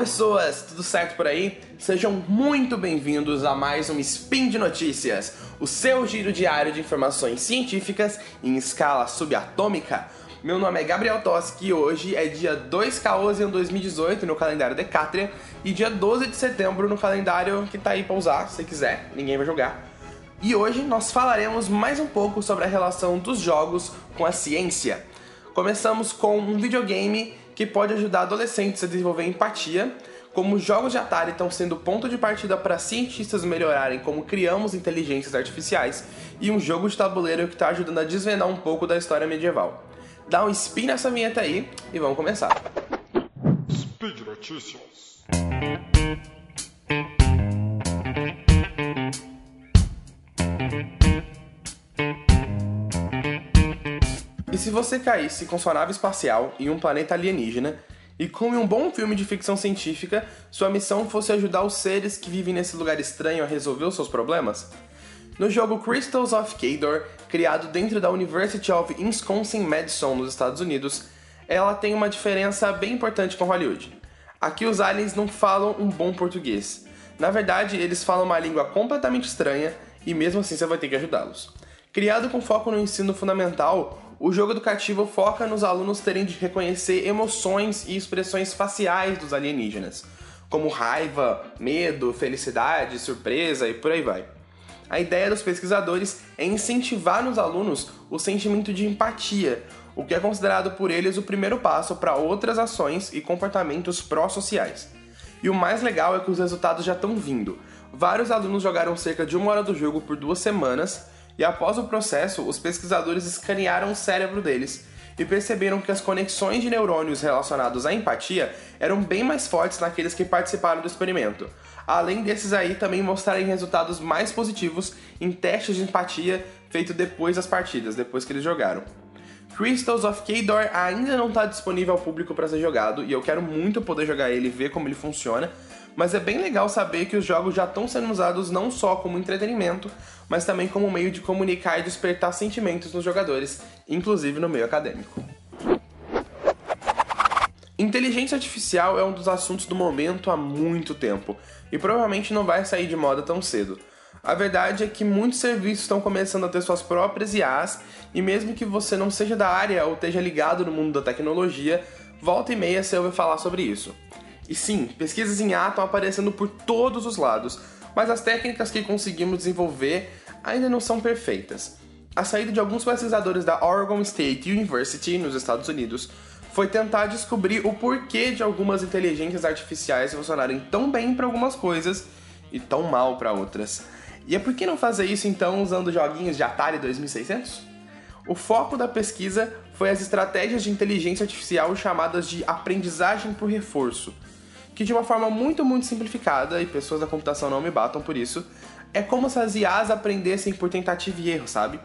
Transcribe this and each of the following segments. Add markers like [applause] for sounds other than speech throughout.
pessoas, tudo certo por aí? Sejam muito bem-vindos a mais um Spin de Notícias, o seu giro diário de informações científicas em escala subatômica. Meu nome é Gabriel Toski e hoje é dia 2 Caosian 2018 no calendário Decatria e dia 12 de setembro no calendário que tá aí pra usar, se quiser, ninguém vai jogar. E hoje nós falaremos mais um pouco sobre a relação dos jogos com a ciência. Começamos com um videogame que pode ajudar adolescentes a desenvolver empatia, como jogos de Atari estão sendo ponto de partida para cientistas melhorarem como criamos inteligências artificiais, e um jogo de tabuleiro que está ajudando a desvendar um pouco da história medieval. Dá um spin nessa vinheta aí e vamos começar. Speed Notícias. E se você caísse com sua nave espacial em um planeta alienígena e como em um bom filme de ficção científica, sua missão fosse ajudar os seres que vivem nesse lugar estranho a resolver os seus problemas? No jogo Crystals of Kador, criado dentro da University of Wisconsin-Madison nos Estados Unidos, ela tem uma diferença bem importante com Hollywood. Aqui os aliens não falam um bom português. Na verdade, eles falam uma língua completamente estranha e mesmo assim você vai ter que ajudá-los. Criado com foco no ensino fundamental, o jogo educativo foca nos alunos terem de reconhecer emoções e expressões faciais dos alienígenas, como raiva, medo, felicidade, surpresa e por aí vai. A ideia dos pesquisadores é incentivar nos alunos o sentimento de empatia, o que é considerado por eles o primeiro passo para outras ações e comportamentos pró-sociais. E o mais legal é que os resultados já estão vindo. Vários alunos jogaram cerca de uma hora do jogo por duas semanas e após o processo, os pesquisadores escanearam o cérebro deles e perceberam que as conexões de neurônios relacionados à empatia eram bem mais fortes naqueles que participaram do experimento. Além desses aí também mostrarem resultados mais positivos em testes de empatia feito depois das partidas, depois que eles jogaram. Crystals of Kador ainda não está disponível ao público para ser jogado e eu quero muito poder jogar ele e ver como ele funciona, mas é bem legal saber que os jogos já estão sendo usados não só como entretenimento, mas também como meio de comunicar e despertar sentimentos nos jogadores, inclusive no meio acadêmico. Inteligência artificial é um dos assuntos do momento há muito tempo e provavelmente não vai sair de moda tão cedo. A verdade é que muitos serviços estão começando a ter suas próprias IAs e mesmo que você não seja da área ou esteja ligado no mundo da tecnologia, volta e meia você ouve falar sobre isso. E sim, pesquisas em IA estão aparecendo por todos os lados, mas as técnicas que conseguimos desenvolver ainda não são perfeitas. A saída de alguns pesquisadores da Oregon State University, nos Estados Unidos, foi tentar descobrir o porquê de algumas inteligências artificiais funcionarem tão bem para algumas coisas e tão mal para outras. E é por que não fazer isso então usando joguinhos de Atari 2600? O foco da pesquisa foi as estratégias de inteligência artificial chamadas de aprendizagem por reforço, que de uma forma muito, muito simplificada, e pessoas da computação não me batam por isso, é como se as IAs aprendessem por tentativa e erro, sabe?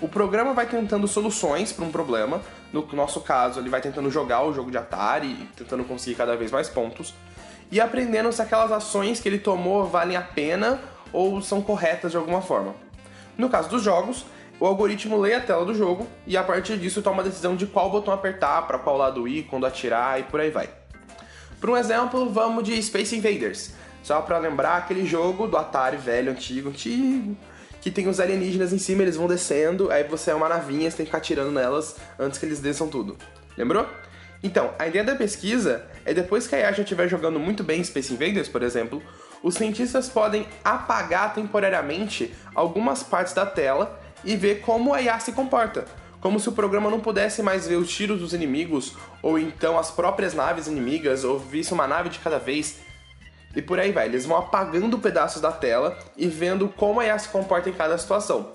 O programa vai tentando soluções para um problema, no nosso caso, ele vai tentando jogar o jogo de Atari tentando conseguir cada vez mais pontos, e aprendendo se aquelas ações que ele tomou valem a pena ou são corretas de alguma forma. No caso dos jogos, o algoritmo lê a tela do jogo e a partir disso toma a decisão de qual botão apertar, para qual lado ir, quando atirar e por aí vai. Por um exemplo, vamos de Space Invaders. Só para lembrar aquele jogo do Atari velho, antigo, antigo, que tem os alienígenas em cima, eles vão descendo, aí você é uma navinha, você tem que ficar atirando nelas antes que eles desçam tudo. Lembrou? Então, a ideia da pesquisa é depois que a IA já estiver jogando muito bem Space Invaders, por exemplo, os cientistas podem apagar temporariamente algumas partes da tela e ver como a IA se comporta como se o programa não pudesse mais ver os tiros dos inimigos, ou então as próprias naves inimigas, ou visse uma nave de cada vez. E por aí vai, eles vão apagando pedaços da tela e vendo como a IA se comporta em cada situação.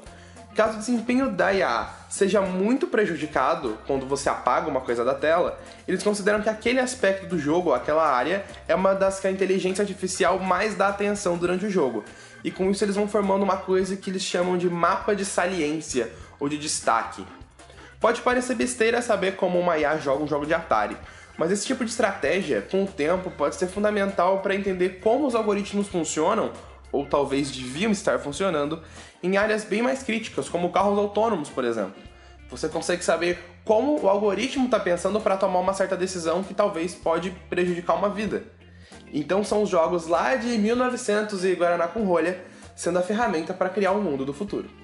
Caso o desempenho da IA seja muito prejudicado quando você apaga uma coisa da tela, eles consideram que aquele aspecto do jogo, aquela área, é uma das que a inteligência artificial mais dá atenção durante o jogo. E com isso eles vão formando uma coisa que eles chamam de mapa de saliência ou de destaque. Pode parecer besteira saber como uma IA joga um jogo de Atari, mas esse tipo de estratégia, com o tempo, pode ser fundamental para entender como os algoritmos funcionam, ou talvez deviam estar funcionando, em áreas bem mais críticas, como carros autônomos, por exemplo. Você consegue saber como o algoritmo está pensando para tomar uma certa decisão que talvez pode prejudicar uma vida. Então são os jogos lá de 1900 e Guaraná com rolha sendo a ferramenta para criar um mundo do futuro.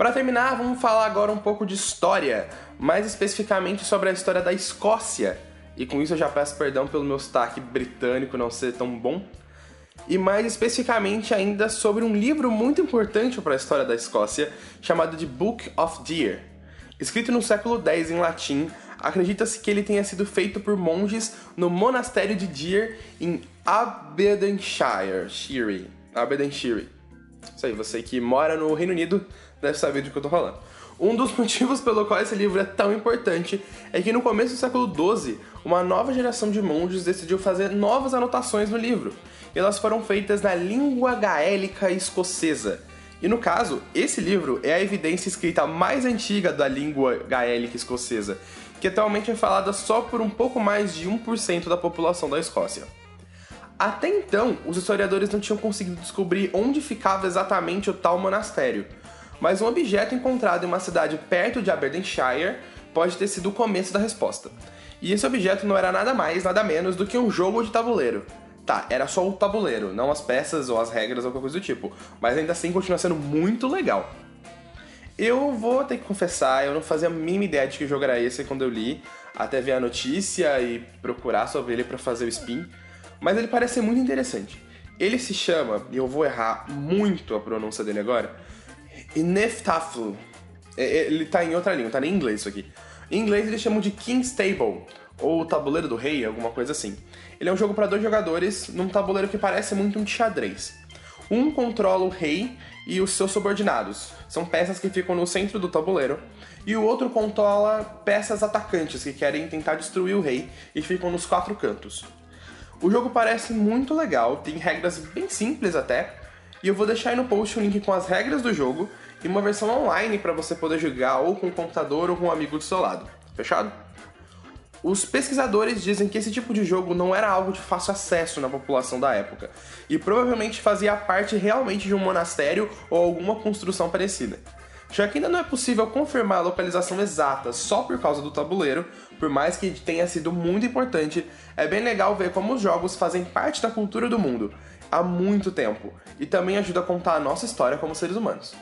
Para terminar, vamos falar agora um pouco de história, mais especificamente sobre a história da Escócia. E com isso eu já peço perdão pelo meu sotaque britânico não ser tão bom. E mais especificamente ainda sobre um livro muito importante para a história da Escócia, chamado de Book of Deer. Escrito no século X em latim, acredita-se que ele tenha sido feito por monges no monastério de Deer em Aberdeenshire. Shire, Aberdeenshire. Isso aí, você que mora no Reino Unido deve saber do que eu tô falando. Um dos [laughs] motivos pelo qual esse livro é tão importante é que no começo do século XII, uma nova geração de monges decidiu fazer novas anotações no livro. E elas foram feitas na língua gaélica escocesa. E no caso, esse livro é a evidência escrita mais antiga da língua gaélica escocesa, que atualmente é falada só por um pouco mais de 1% da população da Escócia. Até então, os historiadores não tinham conseguido descobrir onde ficava exatamente o tal monastério, mas um objeto encontrado em uma cidade perto de Aberdeenshire pode ter sido o começo da resposta. E esse objeto não era nada mais, nada menos do que um jogo de tabuleiro. Tá, era só o tabuleiro, não as peças ou as regras ou qualquer coisa do tipo, mas ainda assim continua sendo muito legal. Eu vou ter que confessar, eu não fazia a mínima ideia de que jogo era esse quando eu li, até ver a notícia e procurar sobre ele para fazer o spin mas ele parece ser muito interessante. Ele se chama, e eu vou errar muito a pronúncia dele agora, Ineftaflu. É, é, ele tá em outra língua, tá em inglês isso aqui. Em inglês eles chamam de King's Table, ou Tabuleiro do Rei, alguma coisa assim. Ele é um jogo para dois jogadores num tabuleiro que parece muito um xadrez. Um controla o rei e os seus subordinados. São peças que ficam no centro do tabuleiro. E o outro controla peças atacantes que querem tentar destruir o rei e ficam nos quatro cantos. O jogo parece muito legal, tem regras bem simples até, e eu vou deixar aí no post o link com as regras do jogo e uma versão online para você poder jogar ou com o computador ou com um amigo do seu lado. Fechado? Os pesquisadores dizem que esse tipo de jogo não era algo de fácil acesso na população da época, e provavelmente fazia parte realmente de um monastério ou alguma construção parecida. Já que ainda não é possível confirmar a localização exata só por causa do tabuleiro, por mais que tenha sido muito importante, é bem legal ver como os jogos fazem parte da cultura do mundo há muito tempo e também ajuda a contar a nossa história como seres humanos.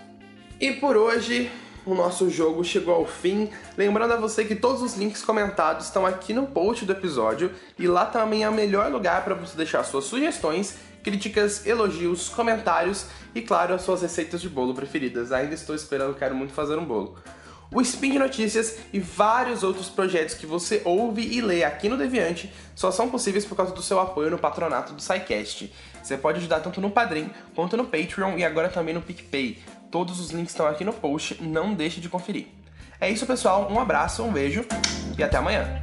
E por hoje, o nosso jogo chegou ao fim. Lembrando a você que todos os links comentados estão aqui no post do episódio e lá também é o melhor lugar para você deixar suas sugestões críticas, elogios, comentários e, claro, as suas receitas de bolo preferidas. Ainda estou esperando, quero muito fazer um bolo. O Spin de Notícias e vários outros projetos que você ouve e lê aqui no Deviante só são possíveis por causa do seu apoio no patronato do SciCast. Você pode ajudar tanto no Padrim, quanto no Patreon e agora também no PicPay. Todos os links estão aqui no post, não deixe de conferir. É isso, pessoal. Um abraço, um beijo e até amanhã.